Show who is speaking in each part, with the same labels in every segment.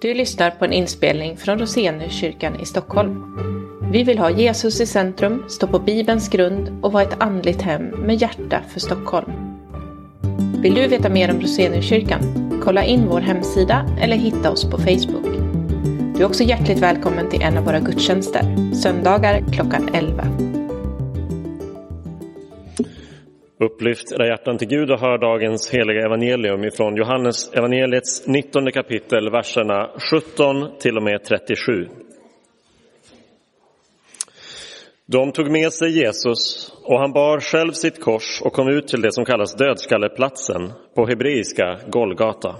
Speaker 1: Du lyssnar på en inspelning från Roseniuskyrkan i Stockholm. Vi vill ha Jesus i centrum, stå på Bibelns grund och vara ett andligt hem med hjärta för Stockholm. Vill du veta mer om Roseniuskyrkan? Kolla in vår hemsida eller hitta oss på Facebook. Du är också hjärtligt välkommen till en av våra gudstjänster, söndagar klockan 11.
Speaker 2: Upplyft era hjärtan till Gud och hör dagens heliga evangelium ifrån Johannes evangeliets 19 kapitel, verserna 17 till och med 37. De tog med sig Jesus och han bar själv sitt kors och kom ut till det som kallas dödskalleplatsen, på hebreiska Golgata.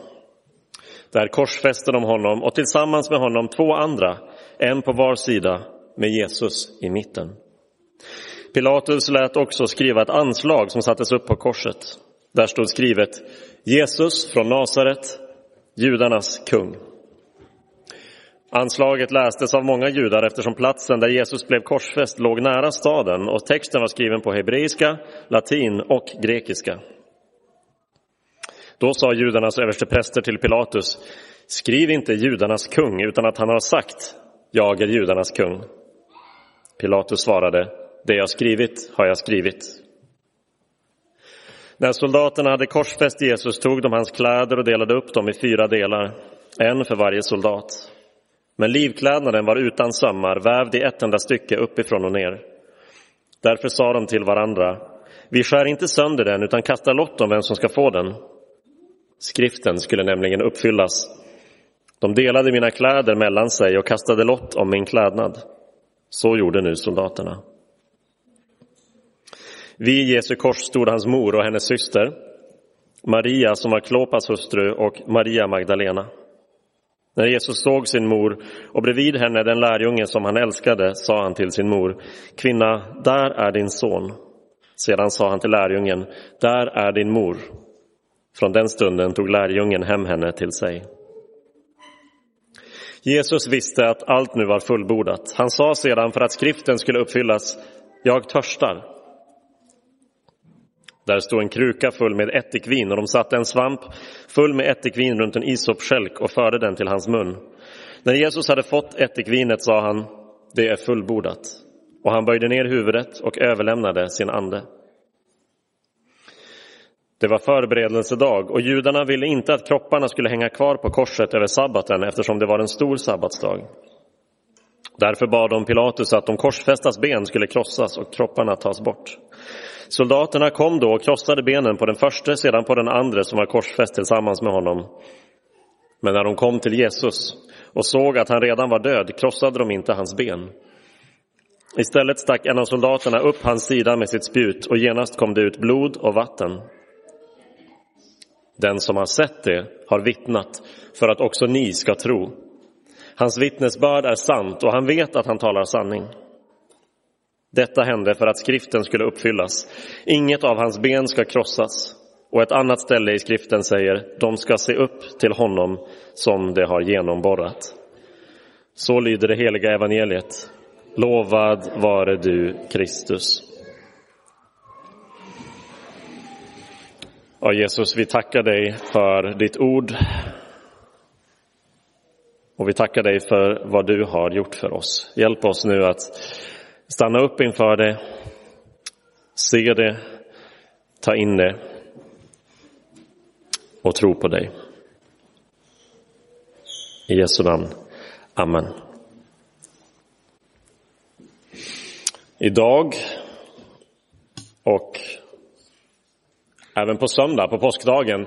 Speaker 2: Där korsfäste de honom och tillsammans med honom två andra, en på var sida med Jesus i mitten. Pilatus lät också skriva ett anslag som sattes upp på korset. Där stod skrivet Jesus från Nasaret, judarnas kung. Anslaget lästes av många judar eftersom platsen där Jesus blev korsfäst låg nära staden och texten var skriven på hebreiska, latin och grekiska. Då sa judarnas överstepräster till Pilatus, skriv inte judarnas kung utan att han har sagt, jag är judarnas kung. Pilatus svarade, det jag skrivit har jag skrivit. När soldaterna hade korsfäst Jesus tog de hans kläder och delade upp dem i fyra delar, en för varje soldat. Men livklädnaden var utan sömmar, vävd i ett enda stycke uppifrån och ner. Därför sa de till varandra, vi skär inte sönder den utan kastar lott om vem som ska få den. Skriften skulle nämligen uppfyllas. De delade mina kläder mellan sig och kastade lott om min klädnad. Så gjorde nu soldaterna. Vid Jesu kors stod hans mor och hennes syster, Maria som var Klopas hustru och Maria Magdalena. När Jesus såg sin mor och bredvid henne den lärjunge som han älskade sa han till sin mor, kvinna, där är din son. Sedan sa han till lärjungen, där är din mor. Från den stunden tog lärjungen hem henne till sig. Jesus visste att allt nu var fullbordat. Han sa sedan för att skriften skulle uppfyllas, jag törstar. Där stod en kruka full med ättikvin och de satte en svamp full med ättikvin runt en isopskälk och förde den till hans mun. När Jesus hade fått ättikvinet sa han, det är fullbordat. Och han böjde ner huvudet och överlämnade sin ande. Det var förberedelsedag och judarna ville inte att kropparna skulle hänga kvar på korset över sabbaten eftersom det var en stor sabbatsdag. Därför bad de Pilatus att de korsfästas ben skulle krossas och kropparna tas bort. Soldaterna kom då och krossade benen på den första, sedan på den andra som var korsfäst tillsammans med honom. Men när de kom till Jesus och såg att han redan var död krossade de inte hans ben. Istället stack en av soldaterna upp hans sida med sitt spjut och genast kom det ut blod och vatten. Den som har sett det har vittnat för att också ni ska tro. Hans vittnesbörd är sant och han vet att han talar sanning. Detta hände för att skriften skulle uppfyllas. Inget av hans ben ska krossas. Och ett annat ställe i skriften säger, de ska se upp till honom som det har genomborrat. Så lyder det heliga evangeliet. Lovad vare du, Kristus. Ja, Jesus, vi tackar dig för ditt ord. Och vi tackar dig för vad du har gjort för oss. Hjälp oss nu att stanna upp inför det, se det, ta in det och tro på dig. I Jesu namn. Amen. Idag och även på söndag, på påskdagen,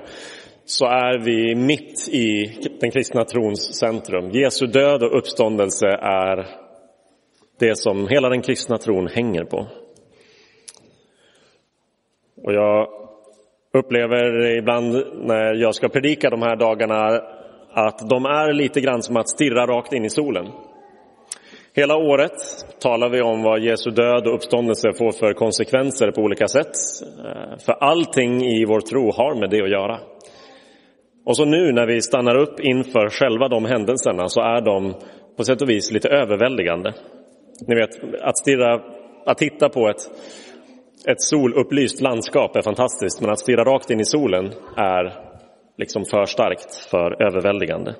Speaker 2: så är vi mitt i den kristna trons centrum. Jesu död och uppståndelse är det som hela den kristna tron hänger på. Och jag upplever ibland när jag ska predika de här dagarna att de är lite grann som att stirra rakt in i solen. Hela året talar vi om vad Jesu död och uppståndelse får för konsekvenser på olika sätt. Eh, för allting i vår tro har med det att göra. Och så nu när vi stannar upp inför själva de händelserna så är de på sätt och vis lite överväldigande. Ni vet, att stirra, att titta på ett, ett solupplyst landskap är fantastiskt, men att stirra rakt in i solen är liksom för starkt, för överväldigande.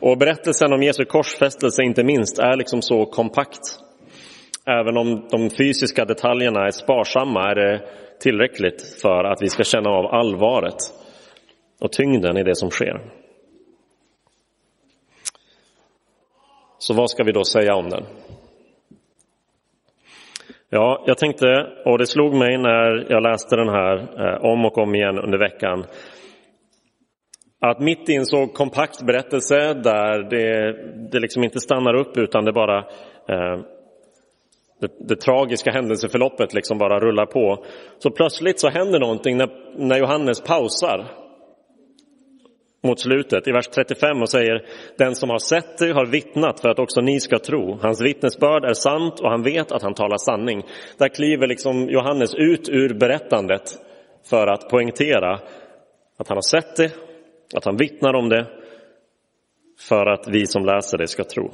Speaker 2: Och berättelsen om Jesu korsfästelse inte minst är liksom så kompakt. Även om de fysiska detaljerna är sparsamma är det tillräckligt för att vi ska känna av allvaret och tyngden i det som sker. Så vad ska vi då säga om den? Ja, jag tänkte, och det slog mig när jag läste den här eh, om och om igen under veckan, att mitt i en så kompakt berättelse där det, det liksom inte stannar upp utan det bara eh, det, det, tragiska händelseförloppet liksom bara rullar på. Så plötsligt så händer någonting när, när Johannes pausar mot slutet i vers 35 och säger Den som har sett det har vittnat för att också ni ska tro. Hans vittnesbörd är sant och han vet att han talar sanning. Där kliver liksom Johannes ut ur berättandet för att poängtera att han har sett det, att han vittnar om det för att vi som läser det ska tro.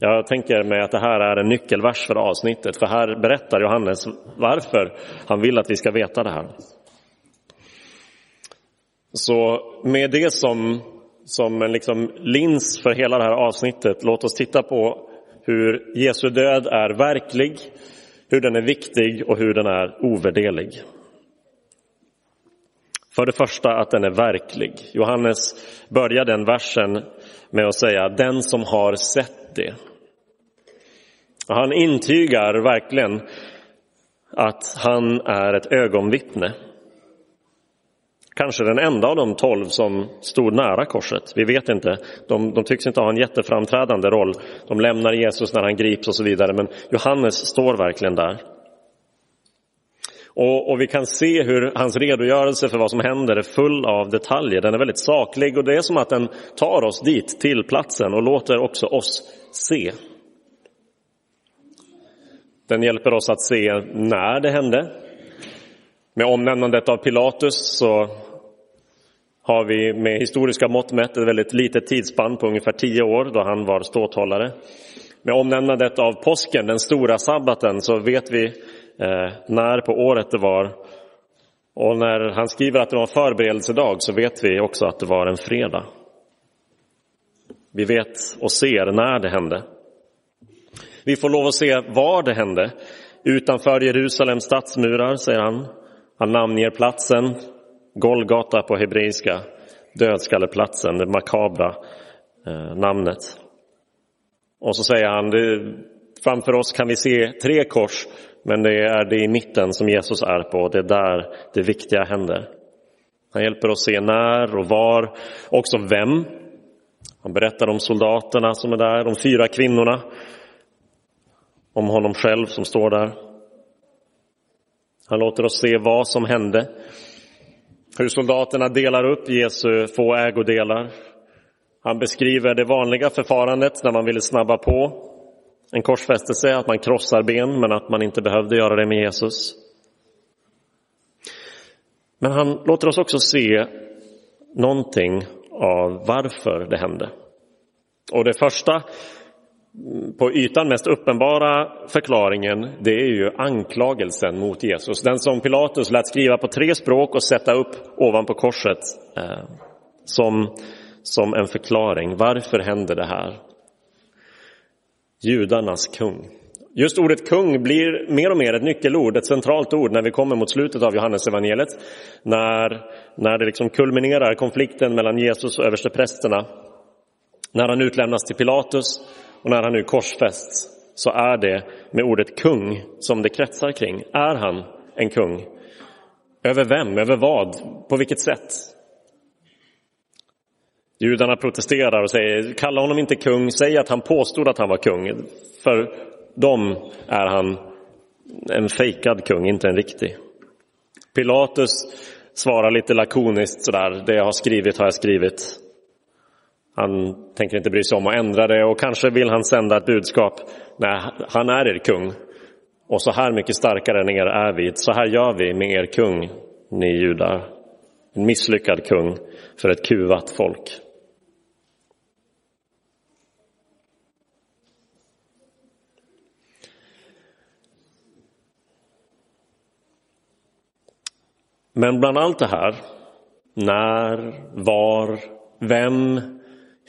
Speaker 2: Jag tänker mig att det här är en nyckelvers för avsnittet, för här berättar Johannes varför han vill att vi ska veta det här. Så med det som, som en liksom lins för hela det här avsnittet, låt oss titta på hur Jesu död är verklig, hur den är viktig och hur den är ovärderlig. För det första att den är verklig. Johannes börjar den versen med att säga den som har sett det. Och han intygar verkligen att han är ett ögonvittne. Kanske den enda av de tolv som stod nära korset. Vi vet inte. De, de tycks inte ha en jätteframträdande roll. De lämnar Jesus när han grips och så vidare. Men Johannes står verkligen där. Och, och, vi kan se hur hans redogörelse för vad som händer är full av detaljer. Den är väldigt saklig och det är som att den tar oss dit, till platsen och låter också oss se. Den hjälper oss att se när det hände. Med omnämnandet av Pilatus så har vi med historiska mått mätt ett väldigt litet tidsspann på ungefär tio år då han var ståthållare. Med omnämnandet av påsken, den stora sabbaten, så vet vi eh, när på året det var. Och när han skriver att det var förberedelsedag så vet vi också att det var en fredag. Vi vet och ser när det hände. Vi får lov att se var det hände. Utanför Jerusalems stadsmurar, säger han. Han namnger platsen, Golgata på hebreiska, dödskalleplatsen, det makabra eh, namnet. Och så säger han, det, framför oss kan vi se tre kors, men det är det i mitten som Jesus är på, det är där det viktiga händer. Han hjälper oss se när och var, också vem. Han berättar om soldaterna som är där, de fyra kvinnorna, om honom själv som står där. Han låter oss se vad som hände. Hur soldaterna delar upp Jesu få ägodelar. Han beskriver det vanliga förfarandet när man ville snabba på en korsfästelse, att man krossar ben men att man inte behövde göra det med Jesus. Men han låter oss också se någonting av varför det hände. Och det första på ytan mest uppenbara förklaringen det är ju anklagelsen mot Jesus. Den som Pilatus lät skriva på tre språk och sätta upp ovanpå korset eh, som, som en förklaring. Varför hände det här? Judarnas kung. Just ordet kung blir mer och mer ett nyckelord, ett centralt ord när vi kommer mot slutet av Johannesevangeliet. När, när det liksom kulminerar konflikten mellan Jesus och översteprästerna. När han utlämnas till Pilatus och när han nu korsfästs så är det med ordet kung som det kretsar kring. Är han en kung? Över vem? Över vad? På vilket sätt? Judarna protesterar och säger, kalla honom inte kung, säg att han påstod att han var kung. För dem är han en fejkad kung, inte en riktig. Pilatus svarar lite lakoniskt sådär, det jag har skrivit har jag skrivit. Han tänker inte bry sig om att ändra det och kanske vill han sända ett budskap. Nej, han är er kung. Och så här mycket starkare än er är vi. Så här gör vi med er kung, ni judar. En misslyckad kung för ett kuvat folk. Men bland allt det här när, var, vem,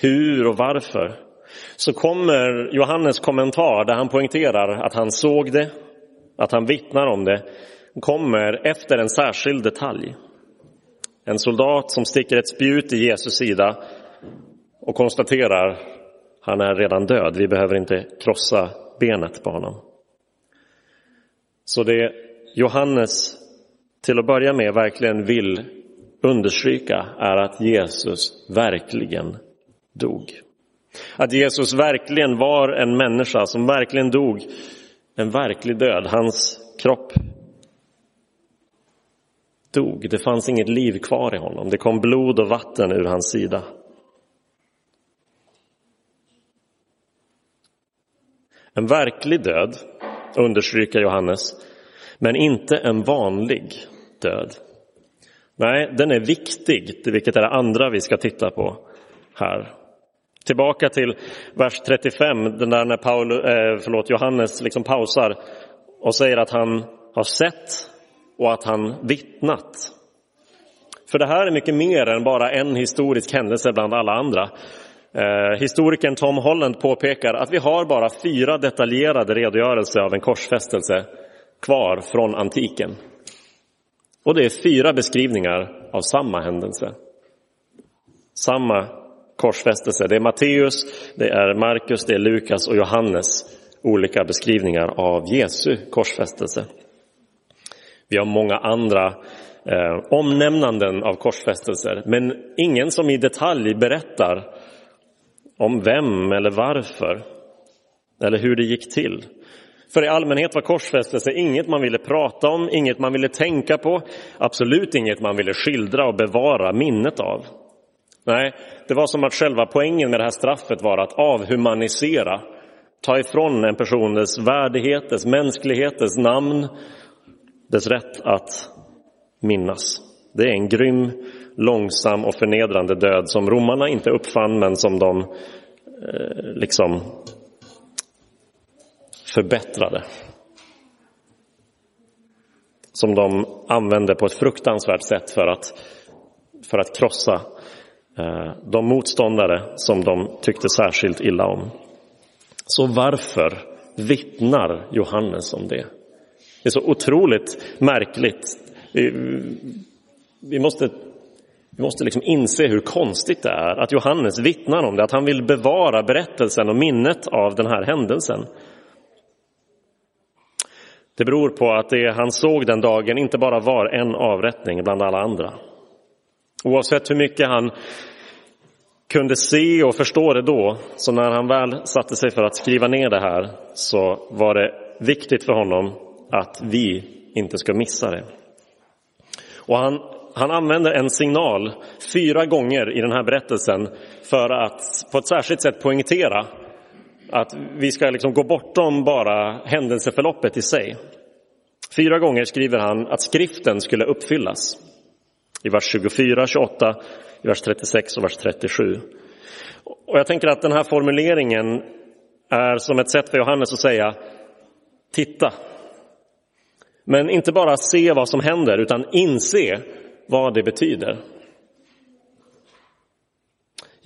Speaker 2: hur och varför så kommer Johannes kommentar där han poängterar att han såg det, att han vittnar om det, kommer efter en särskild detalj. En soldat som sticker ett spjut i Jesus sida och konstaterar han är redan död, vi behöver inte krossa benet på honom. Så det Johannes till att börja med verkligen vill understryka är att Jesus verkligen dog. Att Jesus verkligen var en människa som verkligen dog en verklig död. Hans kropp dog. Det fanns inget liv kvar i honom. Det kom blod och vatten ur hans sida. En verklig död, understryker Johannes, men inte en vanlig död. Nej, den är viktig, vilket är det andra vi ska titta på här. Tillbaka till vers 35, den där när Paul, eh, förlåt, Johannes liksom pausar och säger att han har sett och att han vittnat. För det här är mycket mer än bara en historisk händelse bland alla andra. Eh, historikern Tom Holland påpekar att vi har bara fyra detaljerade redogörelser av en korsfästelse kvar från antiken. Och det är fyra beskrivningar av samma händelse. Samma korsfästelse. Det är Matteus, det är Markus, det är Lukas och Johannes olika beskrivningar av Jesu korsfästelse. Vi har många andra eh, omnämnanden av korsfästelser, men ingen som i detalj berättar om vem eller varför eller hur det gick till. För i allmänhet var korsfästelse inget man ville prata om, inget man ville tänka på, absolut inget man ville skildra och bevara minnet av. Nej, det var som att själva poängen med det här straffet var att avhumanisera, ta ifrån en person dess värdighet, dess mänsklighet, dess namn, dess rätt att minnas. Det är en grym, långsam och förnedrande död som romarna inte uppfann men som de eh, liksom förbättrade. Som de använde på ett fruktansvärt sätt för att, för att krossa Eh, de motståndare som de tyckte särskilt illa om. Så varför vittnar Johannes om det? Det är så otroligt märkligt. Vi, vi måste, vi måste liksom inse hur konstigt det är att Johannes vittnar om det, att han vill bevara berättelsen och minnet av den här händelsen. Det beror på att det han såg den dagen inte bara var en avrättning bland alla andra. Oavsett hur mycket han kunde se och förstå det då, så när han väl satte sig för att skriva ner det här så var det viktigt för honom att vi inte ska missa det. Och han, han använder en signal fyra gånger i den här berättelsen för att på ett särskilt sätt poängtera att vi ska liksom gå bortom bara händelseförloppet i sig. Fyra gånger skriver han att skriften skulle uppfyllas. I vers 24, 28, i vers 36 och vers 37. Och jag tänker att den här formuleringen är som ett sätt för Johannes att säga titta. Men inte bara se vad som händer utan inse vad det betyder.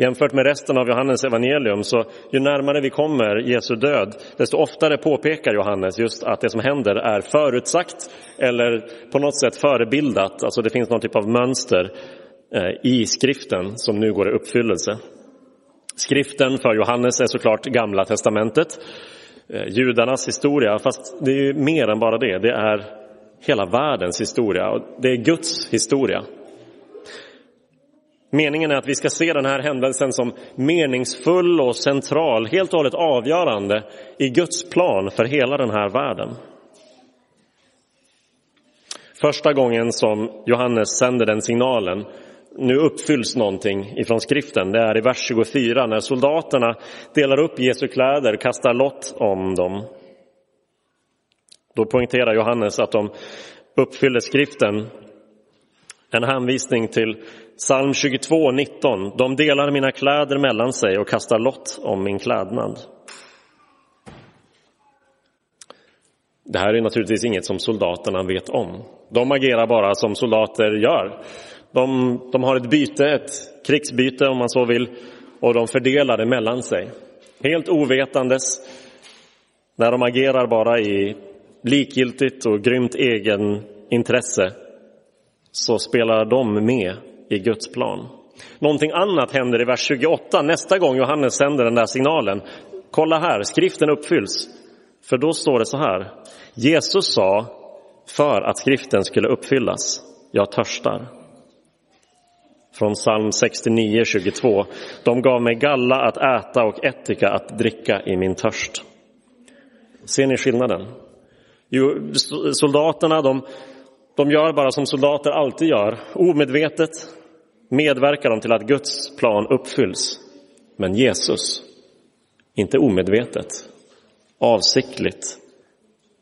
Speaker 2: Jämfört med resten av Johannes evangelium så ju närmare vi kommer Jesu död desto oftare påpekar Johannes just att det som händer är förutsagt eller på något sätt förebildat, alltså det finns någon typ av mönster eh, i skriften som nu går i uppfyllelse. Skriften för Johannes är såklart Gamla testamentet, eh, judarnas historia, fast det är mer än bara det. Det är hela världens historia och det är Guds historia. Meningen är att vi ska se den här händelsen som meningsfull och central, helt och hållet avgörande i Guds plan för hela den här världen. Första gången som Johannes sänder den signalen nu uppfylls någonting ifrån skriften. Det är i vers 24 när soldaterna delar upp Jesu kläder, kastar lott om dem. Då poängterar Johannes att de uppfyller skriften. En hänvisning till psalm 22, 19. De delar mina kläder mellan sig och kastar lott om min klädnad. Det här är naturligtvis inget som soldaterna vet om. De agerar bara som soldater gör. De, de har ett byte, ett krigsbyte om man så vill, och de fördelar det mellan sig. Helt ovetandes, när de agerar bara i likgiltigt och grymt egenintresse, så spelar de med i Guds plan. Någonting annat händer i vers 28 nästa gång Johannes sänder den där signalen. Kolla här, skriften uppfylls. För då står det så här. Jesus sa för att skriften skulle uppfyllas, jag törstar. Från psalm 69, 22. De gav mig galla att äta och ättika att dricka i min törst. Ser ni skillnaden? Jo, soldaterna de, de gör bara som soldater alltid gör. Omedvetet medverkar de till att Guds plan uppfylls. Men Jesus, inte omedvetet, avsiktligt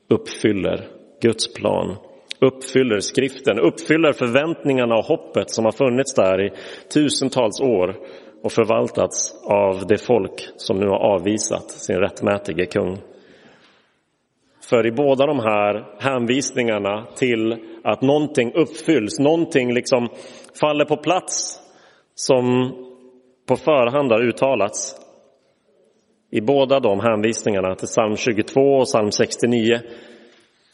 Speaker 2: uppfyller Guds plan, uppfyller skriften, uppfyller förväntningarna och hoppet som har funnits där i tusentals år och förvaltats av det folk som nu har avvisat sin rättmätige kung. För i båda de här hänvisningarna till att någonting uppfylls, någonting liksom faller på plats som på förhand har uttalats. I båda de hänvisningarna till psalm 22 och psalm 69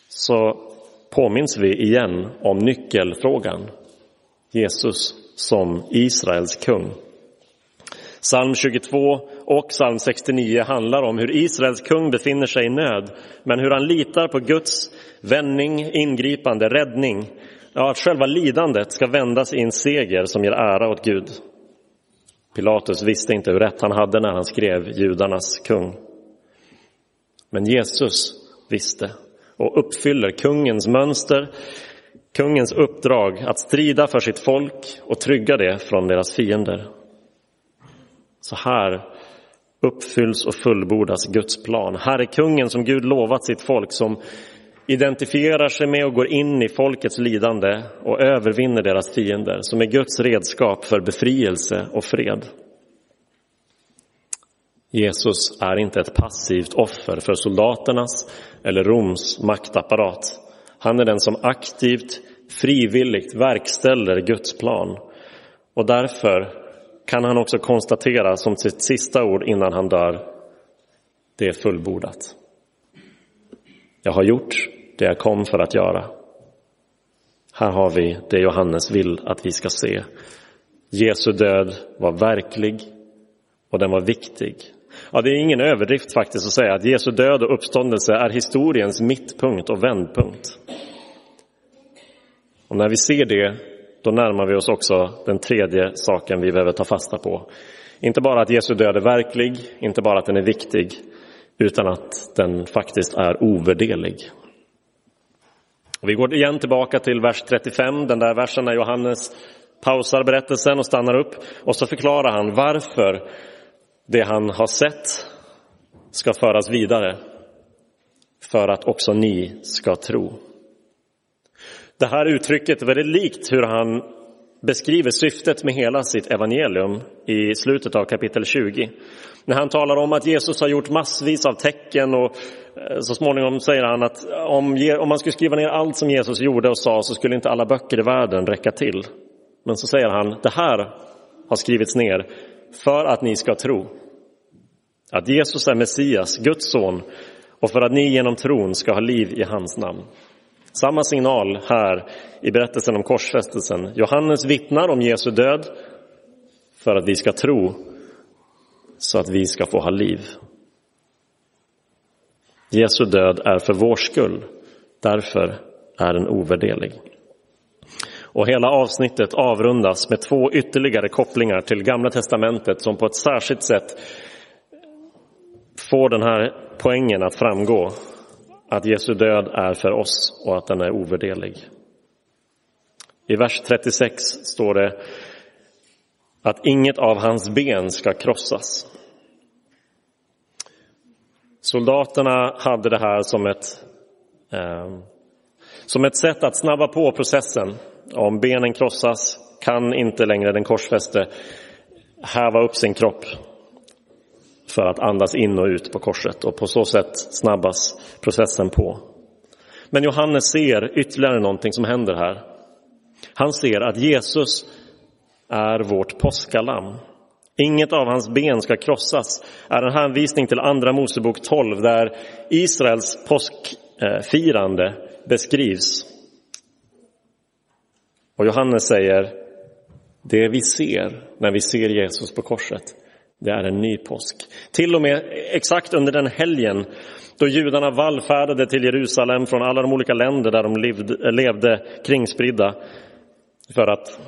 Speaker 2: så påminns vi igen om nyckelfrågan. Jesus som Israels kung. Psalm 22 och psalm 69 handlar om hur Israels kung befinner sig i nöd, men hur han litar på Guds vändning, ingripande, räddning. Ja, att själva lidandet ska vändas i en seger som ger ära åt Gud. Pilatus visste inte hur rätt han hade när han skrev judarnas kung. Men Jesus visste och uppfyller kungens mönster, kungens uppdrag att strida för sitt folk och trygga det från deras fiender. Så här uppfylls och fullbordas Guds plan. Här är kungen som Gud lovat sitt folk som identifierar sig med och går in i folkets lidande och övervinner deras fiender, som är Guds redskap för befrielse och fred. Jesus är inte ett passivt offer för soldaternas eller Roms maktapparat. Han är den som aktivt, frivilligt verkställer Guds plan. Och därför kan han också konstatera som sitt sista ord innan han dör, det är fullbordat. Jag har gjort det jag kom för att göra. Här har vi det Johannes vill att vi ska se. Jesu död var verklig och den var viktig. Ja, det är ingen överdrift faktiskt att säga att Jesu död och uppståndelse är historiens mittpunkt och vändpunkt. Och när vi ser det, då närmar vi oss också den tredje saken vi behöver ta fasta på. Inte bara att Jesu död är verklig, inte bara att den är viktig, utan att den faktiskt är ovärderlig. Vi går igen tillbaka till vers 35, den där versen när Johannes pausar berättelsen och stannar upp och så förklarar han varför det han har sett ska föras vidare för att också ni ska tro. Det här uttrycket är väldigt likt hur han beskriver syftet med hela sitt evangelium i slutet av kapitel 20. När han talar om att Jesus har gjort massvis av tecken och eh, så småningom säger han att om, om man skulle skriva ner allt som Jesus gjorde och sa så skulle inte alla böcker i världen räcka till. Men så säger han, det här har skrivits ner för att ni ska tro att Jesus är Messias, Guds son, och för att ni genom tron ska ha liv i hans namn. Samma signal här i berättelsen om korsfästelsen. Johannes vittnar om Jesu död för att vi ska tro så att vi ska få ha liv. Jesu död är för vår skull, därför är den ovärderlig. Och hela avsnittet avrundas med två ytterligare kopplingar till Gamla testamentet som på ett särskilt sätt får den här poängen att framgå att Jesu död är för oss och att den är ovärderlig. I vers 36 står det att inget av hans ben ska krossas. Soldaterna hade det här som ett, eh, som ett sätt att snabba på processen. Om benen krossas kan inte längre den korsfäste häva upp sin kropp för att andas in och ut på korset och på så sätt snabbas processen på. Men Johannes ser ytterligare någonting som händer här. Han ser att Jesus är vårt påskalamm. Inget av hans ben ska krossas är en hänvisning till Andra Mosebok 12 där Israels påskfirande beskrivs. Och Johannes säger, det vi ser när vi ser Jesus på korset, det är en ny påsk. Till och med exakt under den helgen då judarna vallfärdade till Jerusalem från alla de olika länder där de levde, levde kringspridda för att,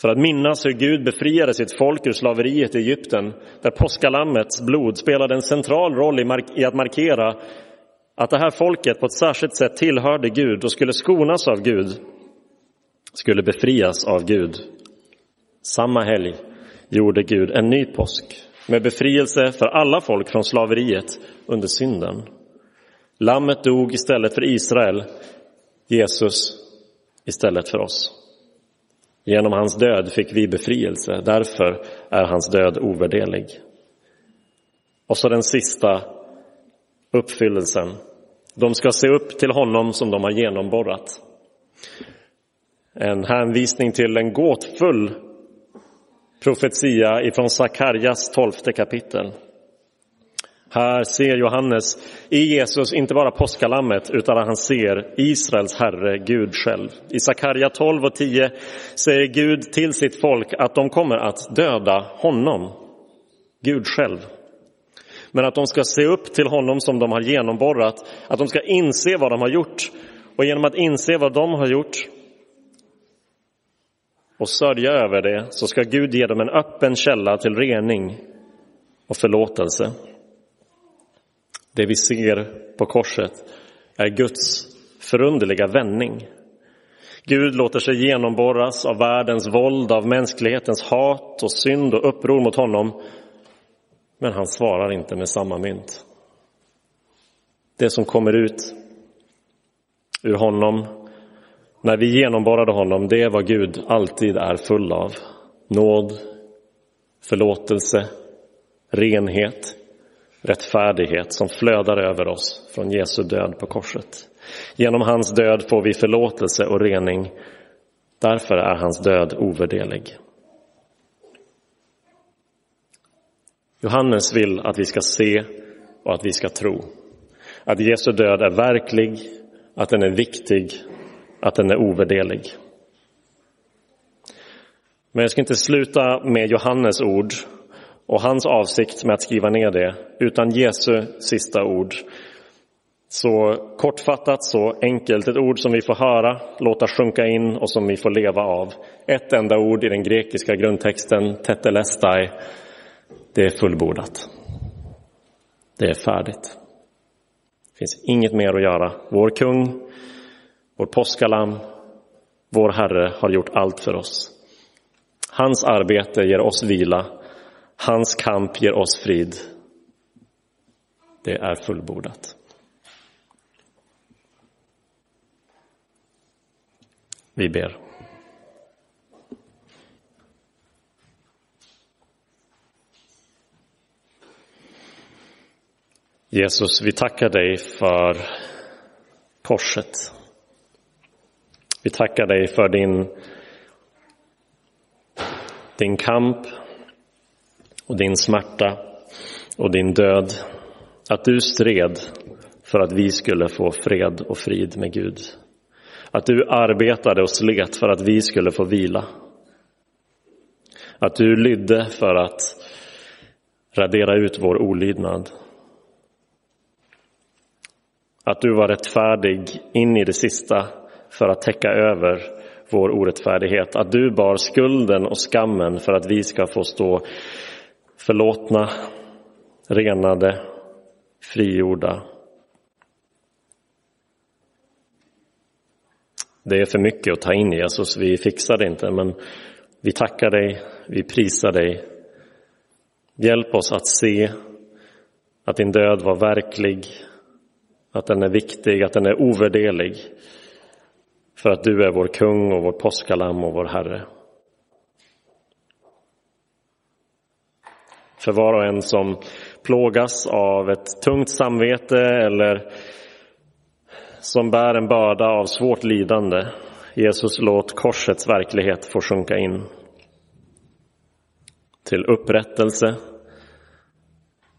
Speaker 2: för att minnas hur Gud befriade sitt folk ur slaveriet i Egypten, där påskalammets blod spelade en central roll i, mark, i att markera att det här folket på ett särskilt sätt tillhörde Gud och skulle skonas av Gud, skulle befrias av Gud. Samma helg gjorde Gud en ny påsk med befrielse för alla folk från slaveriet under synden. Lammet dog istället för Israel, Jesus istället för oss. Genom hans död fick vi befrielse, därför är hans död ovärderlig. Och så den sista uppfyllelsen. De ska se upp till honom som de har genomborrat. En hänvisning till en gåtfull profetia ifrån Sakarjas tolfte kapitel. Här ser Johannes i Jesus inte bara påskalammet utan han ser Israels Herre, Gud själv. I Sakarja 12 och 10 säger Gud till sitt folk att de kommer att döda honom, Gud själv. Men att de ska se upp till honom som de har genomborrat, att de ska inse vad de har gjort och genom att inse vad de har gjort och sörja över det så ska Gud ge dem en öppen källa till rening och förlåtelse. Det vi ser på korset är Guds förunderliga vändning. Gud låter sig genomborras av världens våld, av mänsklighetens hat och synd och uppror mot honom. Men han svarar inte med samma mynt. Det som kommer ut ur honom när vi genomborrade honom, det är vad Gud alltid är full av. Nåd, förlåtelse, renhet, rättfärdighet som flödar över oss från Jesu död på korset. Genom hans död får vi förlåtelse och rening. Därför är hans död ovärderlig. Johannes vill att vi ska se och att vi ska tro. Att Jesu död är verklig, att den är viktig, att den är ovärderlig. Men jag ska inte sluta med Johannes ord och hans avsikt med att skriva ner det, utan Jesu sista ord. Så kortfattat, så enkelt, ett ord som vi får höra, låta sjunka in och som vi får leva av. Ett enda ord i den grekiska grundtexten, tetelestai, det är fullbordat. Det är färdigt. Det finns inget mer att göra. Vår kung, vår påskalam, vår Herre har gjort allt för oss. Hans arbete ger oss vila Hans kamp ger oss frid. Det är fullbordat. Vi ber. Jesus, vi tackar dig för korset. Vi tackar dig för din, din kamp och din smärta och din död. Att du stred för att vi skulle få fred och frid med Gud. Att du arbetade och slet för att vi skulle få vila. Att du lydde för att radera ut vår olydnad. Att du var rättfärdig in i det sista för att täcka över vår orättfärdighet. Att du bar skulden och skammen för att vi ska få stå förlåtna, renade, frigjorda. Det är för mycket att ta in Jesus, vi fixar det inte, men vi tackar dig, vi prisar dig. Hjälp oss att se att din död var verklig, att den är viktig, att den är ovärderlig. För att du är vår kung och vår påskalamm och vår Herre. För var och en som plågas av ett tungt samvete eller som bär en börda av svårt lidande. Jesus, låt korsets verklighet få sjunka in. till upprättelse,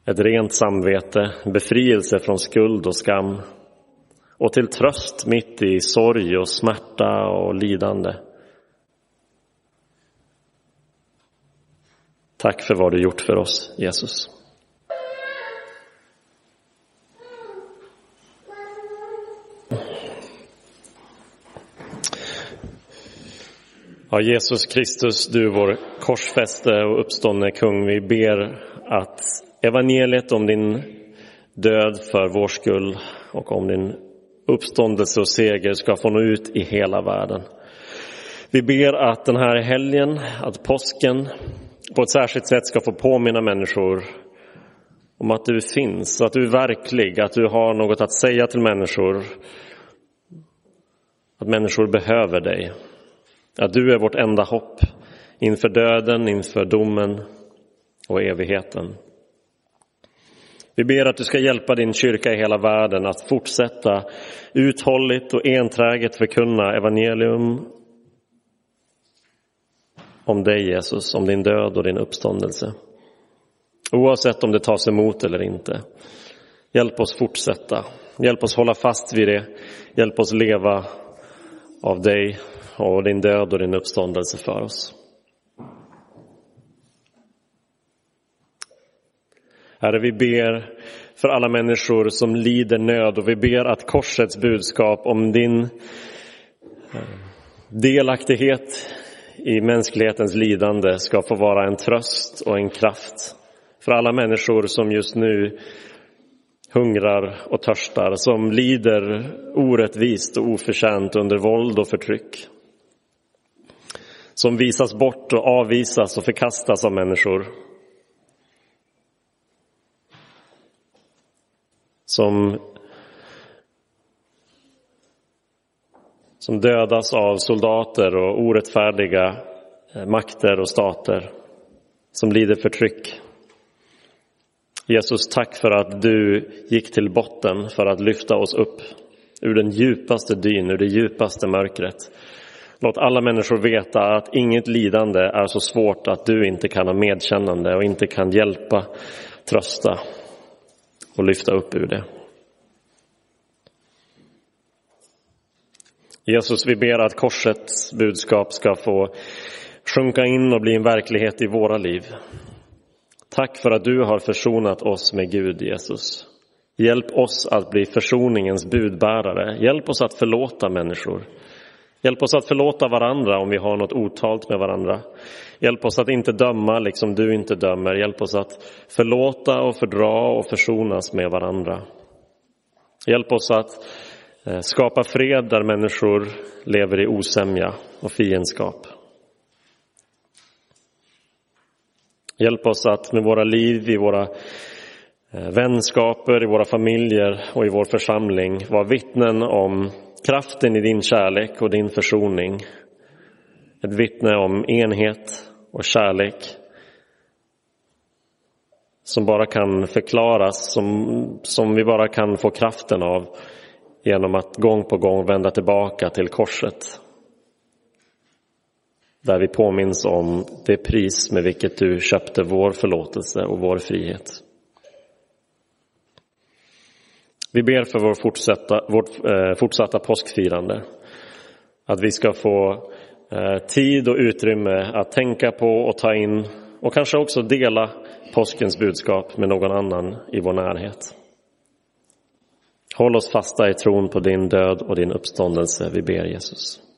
Speaker 2: ett rent samvete, befrielse från skuld och skam och till tröst mitt i sorg och smärta och lidande. Tack för vad du gjort för oss, Jesus. Ja, Jesus Kristus, du vår korsfäste och uppståndne kung, vi ber att evangeliet om din död för vår skull och om din uppståndelse och seger ska få nå ut i hela världen. Vi ber att den här helgen, att påsken på ett särskilt sätt ska få påminna människor om att du finns, att du är verklig, att du har något att säga till människor. Att människor behöver dig. Att du är vårt enda hopp inför döden, inför domen och evigheten. Vi ber att du ska hjälpa din kyrka i hela världen att fortsätta uthålligt och enträget förkunna evangelium om dig Jesus, om din död och din uppståndelse. Oavsett om det tas emot eller inte. Hjälp oss fortsätta. Hjälp oss hålla fast vid det. Hjälp oss leva av dig och din död och din uppståndelse för oss. Herre, vi ber för alla människor som lider nöd och vi ber att korsets budskap om din eh, delaktighet i mänsklighetens lidande ska få vara en tröst och en kraft för alla människor som just nu hungrar och törstar, som lider orättvist och oförtjänt under våld och förtryck. Som visas bort och avvisas och förkastas av människor. Som, som dödas av soldater och orättfärdiga eh, makter och stater som lider förtryck. Jesus, tack för att du gick till botten för att lyfta oss upp ur den djupaste dyn, ur det djupaste mörkret. Låt alla människor veta att inget lidande är så svårt att du inte kan ha medkännande och inte kan hjälpa, trösta och lyfta upp ur det. Jesus, vi ber att korsets budskap ska få sjunka in och bli en verklighet i våra liv. Tack för att du har försonat oss med Gud, Jesus. Hjälp oss att bli försoningens budbärare. Hjälp oss att förlåta människor. Hjälp oss att förlåta varandra om vi har något otalt med varandra. Hjälp oss att inte döma liksom du inte dömer. Hjälp oss att förlåta och fördra och försonas med varandra. Hjälp oss att eh, skapa fred där människor lever i osämja och fiendskap. Hjälp oss att med våra liv, i våra eh, vänskaper, i våra familjer och i vår församling vara vittnen om kraften i din kärlek och din försoning. Ett vittne om enhet och kärlek som bara kan förklaras, som, som vi bara kan få kraften av genom att gång på gång vända tillbaka till korset. Där vi påminns om det pris med vilket du köpte vår förlåtelse och vår frihet. Vi ber för vår fortsatta, vårt eh, fortsatta påskfirande. Att vi ska få eh, tid och utrymme att tänka på och ta in och kanske också dela påskens budskap med någon annan i vår närhet. Håll oss fasta i tron på din död och din uppståndelse, vi ber Jesus.